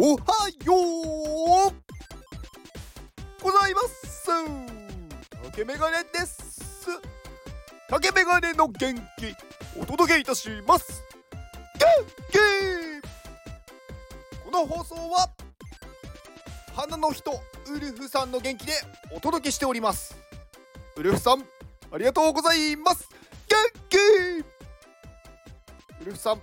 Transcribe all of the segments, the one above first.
おはようございます。竹メガネです。竹メガネの元気お届けいたします。元気。この放送は花の人ウルフさんの元気でお届けしております。ウルフさんありがとうございます。元気。ウルフさん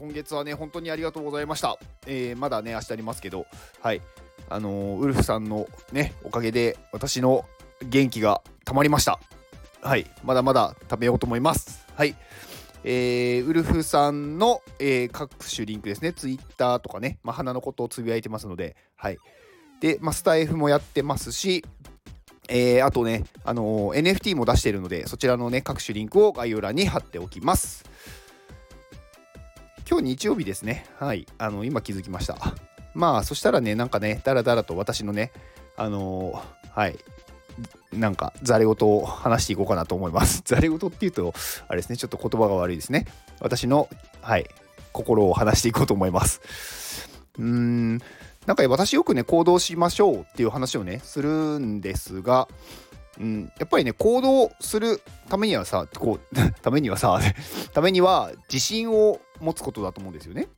今月はね本当にありがとうございました、えー、まだね明日ありますけどはい。あのー、ウルフさんのねおかげで私の元気がたまりました。はい。まだまだ食べようと思います。はい。えー、ウルフさんの、えー、各種リンクですね、ツイッターとかね、まあ、花のことをつぶやいてますので、はい。で、まあ、スタイフもやってますし、えー、あとね、あのー、NFT も出しているので、そちらのね、各種リンクを概要欄に貼っておきます。今日日曜日ですね。はい。あの、今気づきました。まあ、そしたらね、なんかね、だらだらと私のね、あのー、はい。なんか、ざれ言を話していこうかなと思います。ざれ言っていうと、あれですね、ちょっと言葉が悪いですね。私の、はい、心を話していこうと思います。うーん、なんか私よくね、行動しましょうっていう話をね、するんですが、うん、やっぱりね、行動するためにはさ、こう、ためにはさ、ためには自信を持つことだと思うんですよね。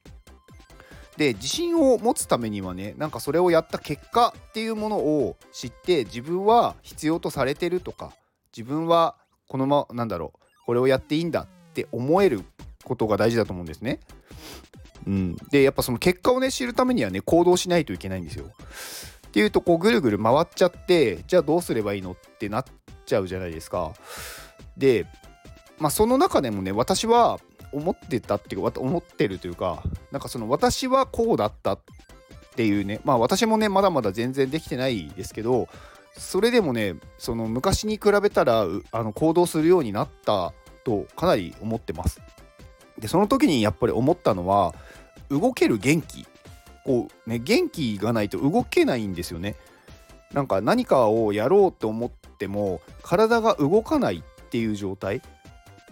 で、自信を持つためにはね、なんかそれをやった結果っていうものを知って、自分は必要とされてるとか、自分はこのまま、なんだろう、これをやっていいんだって思えることが大事だと思うんですね。うん、でやっぱその結果をね知るためにはね行動しないといけないんですよ。っていうとこうぐるぐる回っちゃってじゃあどうすればいいのってなっちゃうじゃないですか。でまあその中でもね私は思ってたっていうか思ってるというかなんかその私はこうだったっていうねまあ私もねまだまだ全然できてないですけどそれでもねその昔に比べたらあの行動するようになったとかなり思ってます。でその時にやっぱり思ったのは動ける元気こうね元気がないと動けないんですよねなんか何かをやろうと思っても体が動かないっていう状態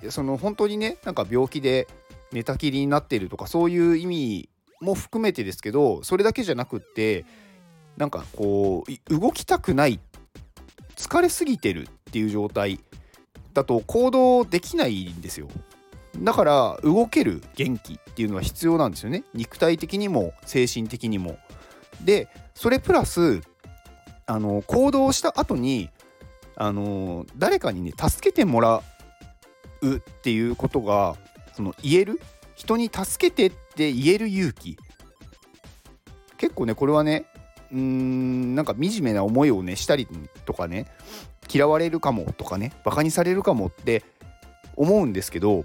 その本当にねなんか病気で寝たきりになっているとかそういう意味も含めてですけどそれだけじゃなくってなんかこう動きたくない疲れすぎてるっていう状態だと行動できないんですよ。だから動ける元気っていうのは必要なんですよね。肉体的にも精神的にも。でそれプラスあの行動した後にあの誰かにね助けてもらうっていうことがその言える？人に助けてって言える勇気。結構ねこれはねうーんなんか惨めな思いをねしたりとかね嫌われるかもとかねバカにされるかもって思うんですけど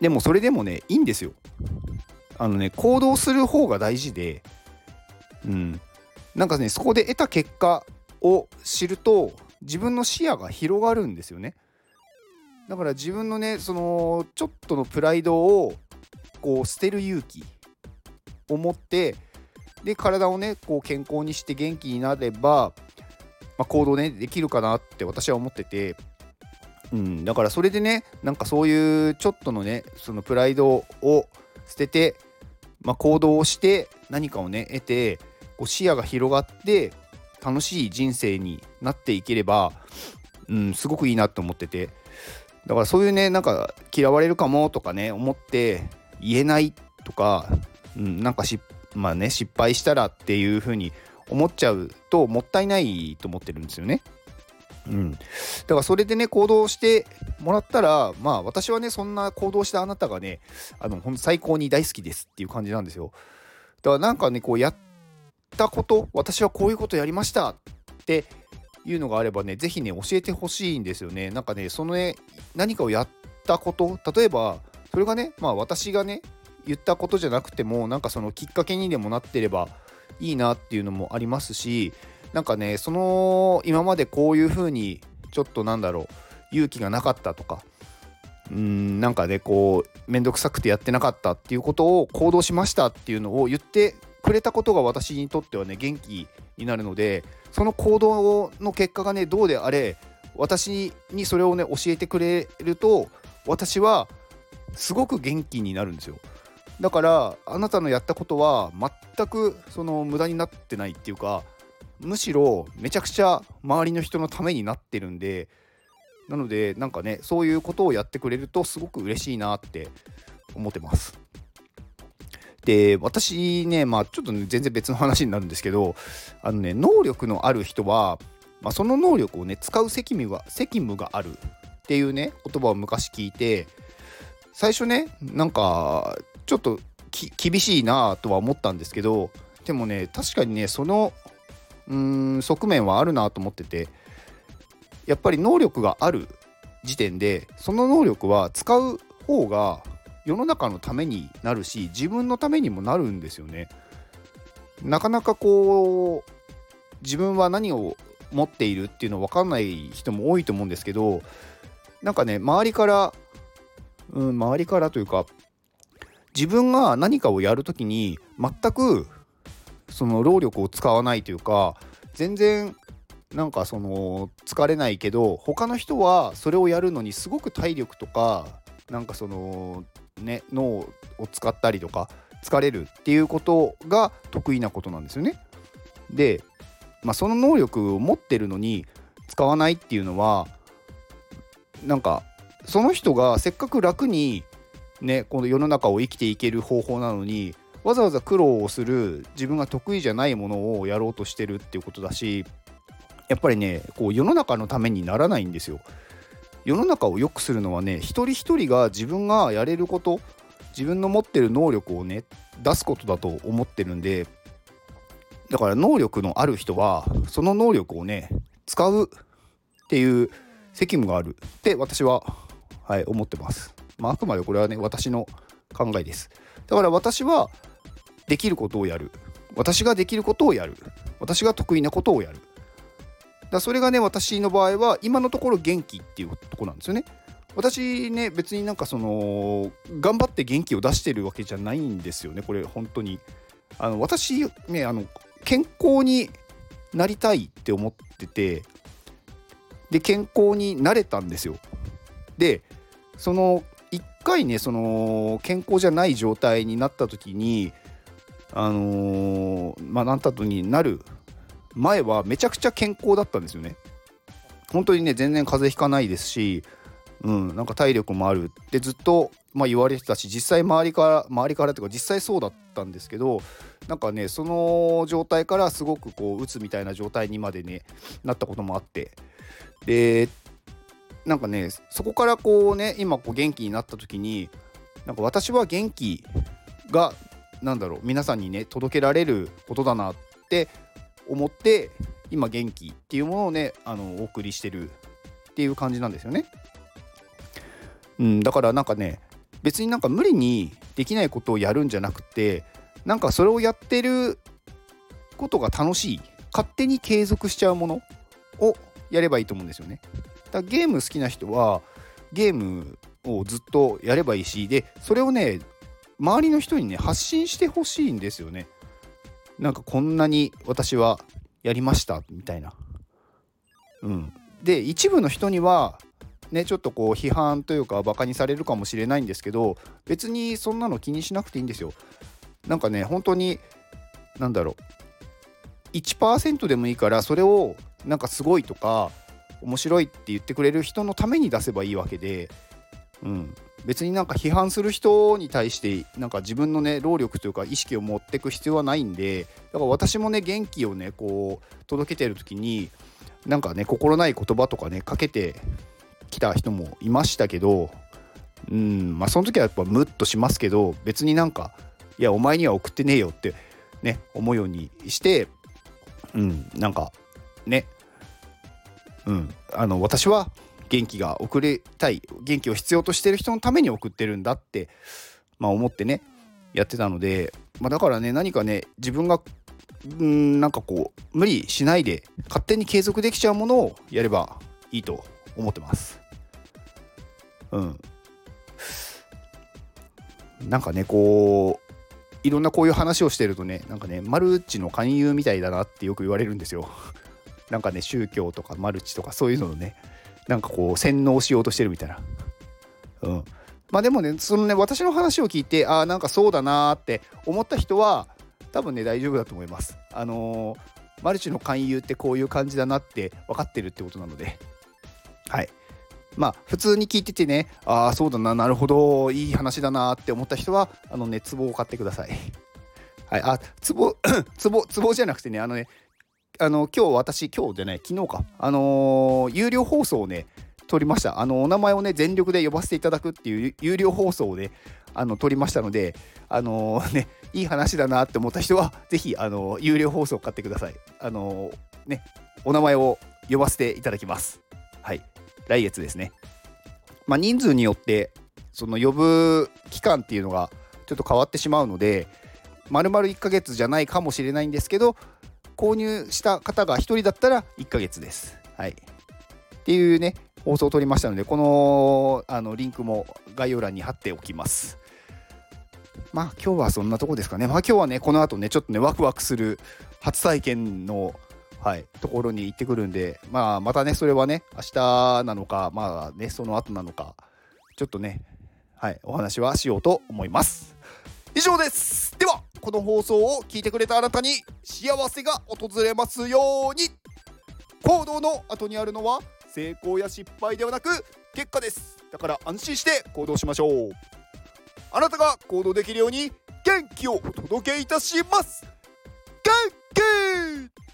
でもそれでもねいいんですよ。あのね行動する方が大事でうん。なんかねそこで得た結果を知ると自分の視野が広がるんですよね。だから自分のねそのちょっとのプライドをこう捨てる勇気を持ってで体をねこう健康にして元気になれば、まあ、行動ねできるかなって私は思ってて。うん、だからそれでねなんかそういうちょっとのねそのプライドを捨てて、まあ、行動をして何かをね得てこう視野が広がって楽しい人生になっていければ、うん、すごくいいなと思ってて。だからそういうねなんか嫌われるかもとかね思って言えないとか、うん、なんかし、まあね、失敗したらっていう風に思っちゃうともったいないと思ってるんですよね。うん、だからそれでね行動してもらったらまあ私はねそんな行動したあなたがねあのほんと最高に大好きですっていう感じなんですよだからなんかねこうやったこと私はこういうことやりましたっていうのがあればね是非ね教えてほしいんですよね。なんかねそのね何かをやったこと例えばそれがねまあ私がね言ったことじゃなくてもなんかそのきっかけにでもなってればいいなっていうのもありますしなんかねその今までこういう風にちょっとなんだろう勇気がなかったとかうんなんかねこう面倒くさくてやってなかったっていうことを行動しましたっていうのを言ってくれたことが私にとってはね元気になるのでその行動の結果がねどうであれ私にそれをね教えてくれると私はすごく元気になるんですよ。だからあなたのやったことは全くその無駄になってないっていうかむしろめちゃくちゃ周りの人のためになってるんでなのでなんかねそういうことをやってくれるとすごく嬉しいなって思ってます。で私ねまあちょっと、ね、全然別の話になるんですけどあのね能力のある人は、まあ、その能力をね使う責務が責務があるっていうね言葉を昔聞いて最初ねなんかちょっと厳しいなとは思ったんですけどでもね確かにねそのうん側面はあるなと思っててやっぱり能力がある時点でその能力は使う方が世の中のためになるし自分のためにもなるんですよね。なかなかこう自分は何を持っているっていうの分かんない人も多いと思うんですけどなんかね周りから、うん、周りからというか自分が何かをやるときに全くその労力を使わないというか全然なんかその疲れないけど他の人はそれをやるのにすごく体力とかなんかそのね脳を使ったりとか疲れるっていうことが得意なことなんですよね。で、まあ、その能力を持ってるのに使わないっていうのはなんかその人がせっかく楽にねこの世の中を生きていける方法なのにわざわざ苦労をする自分が得意じゃないものをやろうとしてるっていうことだしやっぱりねこう世の中のためにならないんですよ。世の中を良くするのはね一人一人が自分がやれること自分の持ってる能力をね出すことだと思ってるんでだから能力のある人はその能力をね使うっていう責務があるって私は、はい、思ってます。まあ、あくまでこれはね私の考えです。だから私はできることをやる私ができることをやる私が得意なことをやるだそれがね私の場合は今のところ元気っていうとこなんですよね。私ね別になんかその頑張って元気を出してるわけじゃないんですよね。これ本当に。あの私ねあの健康になりたいって思っててで健康になれたんですよ。でその一回ねその健康じゃない状態になった時にあのー、まあなったとになる前はめちゃくちゃ健康だったんですよね。本当にね全然風邪ひかないですし、うん、なんか体力もあるってずっと、まあ、言われてたし実際周りから周りからっていうか実際そうだったんですけどなんかねその状態からすごくこううつみたいな状態にまでねなったこともあってでなんかねそこからこうね今こう元気になった時になんか私は元気がなんだろう皆さんにね届けられることだなって思って今元気っていうものをねあのお送りしてるっていう感じなんですよね。うん、だからなんかね別になんか無理にできないことをやるんじゃなくてなんかそれをやってることが楽しい勝手に継続しちゃうものをやればいいと思うんですよね。だゲーム好きな人はゲームをずっとやればいいしでそれをね周りの人にね発信してほしいんですよね。なんかこんなに私はやりましたみたいな。うん、で一部の人にはねちょっとこう批判というかバカにされるかもしれないんですけど別にそんなの気にしなくていいんですよ。なんかね本当に何だろう1%でもいいからそれをなんかすごいとか面白いって言ってくれる人のために出せばいいわけで、うん、別になんか批判する人に対してなんか自分のね労力というか意識を持っていく必要はないんでだから私もね元気をねこう届けてる時になんかね心ない言葉とかねかけてきた人もいましたけどうんまあその時はやっぱムッとしますけど別になんかいやお前には送ってねえよってね思うようにしてうんなんかねうんあの私は元気が送りたい元気を必要としてる人のために送ってるんだって、まあ、思ってねやってたので、まあ、だからね何かね自分がんなんかこう無理しないで勝手に継続できちゃうものをやればいいと思ってます。うん。なんかねこういろんなこういう話をしてるとねなんかねマルチの勧誘みたいだなってよく言われるんですよ。なんかね宗教とかマルチとかそういうのをねなんかこう洗脳しようとしてるみたいな。うん。まあでもねそのね私の話を聞いてああなんかそうだなーって思った人は多分ね大丈夫だと思います。あのーマルチの勧誘ってこういう感じだなって分かってるってことなので。はい。まあ普通に聞いててねああそうだななるほどいい話だなって思った人はあのね壺を買ってください。はい。あ壺壺壺じゃなくてねあのねあの今日私今日じゃない昨日か。あのー有料放送をね撮りました。あのお名前をね全力で呼ばせていただくっていう有料放送をねあの撮りましたのであのー ねいい話だなって思った人はぜひあのー有料放送を買ってください。あのねお名前を呼ばせていただきます。はい。来月ですね。まあ人数によってその呼ぶ期間っていうのがちょっと変わってしまうので丸々1ヶ月じゃないかもしれないんですけど購入した方が1人だったら1ヶ月です。はい。っていうね、放送を撮りましたので、このあのリンクも概要欄に貼っておきます。まあ今日はそんなとこですかね。まあ今日はね、この後ね、ちょっとね、ワクワクする初体験の、はい、ところに行ってくるんで、まあまたね、それはね、明日なのか、まあね、その後なのか、ちょっとね、はい、お話はしようと思います。以上です。ではこの放送を聞いてくれたあなたに幸せが訪れますように。行動の後にあるのは成功や失敗ではなく結果です。だから安心して行動しましょう。あなたが行動できるように元気をお届けいたします。元気!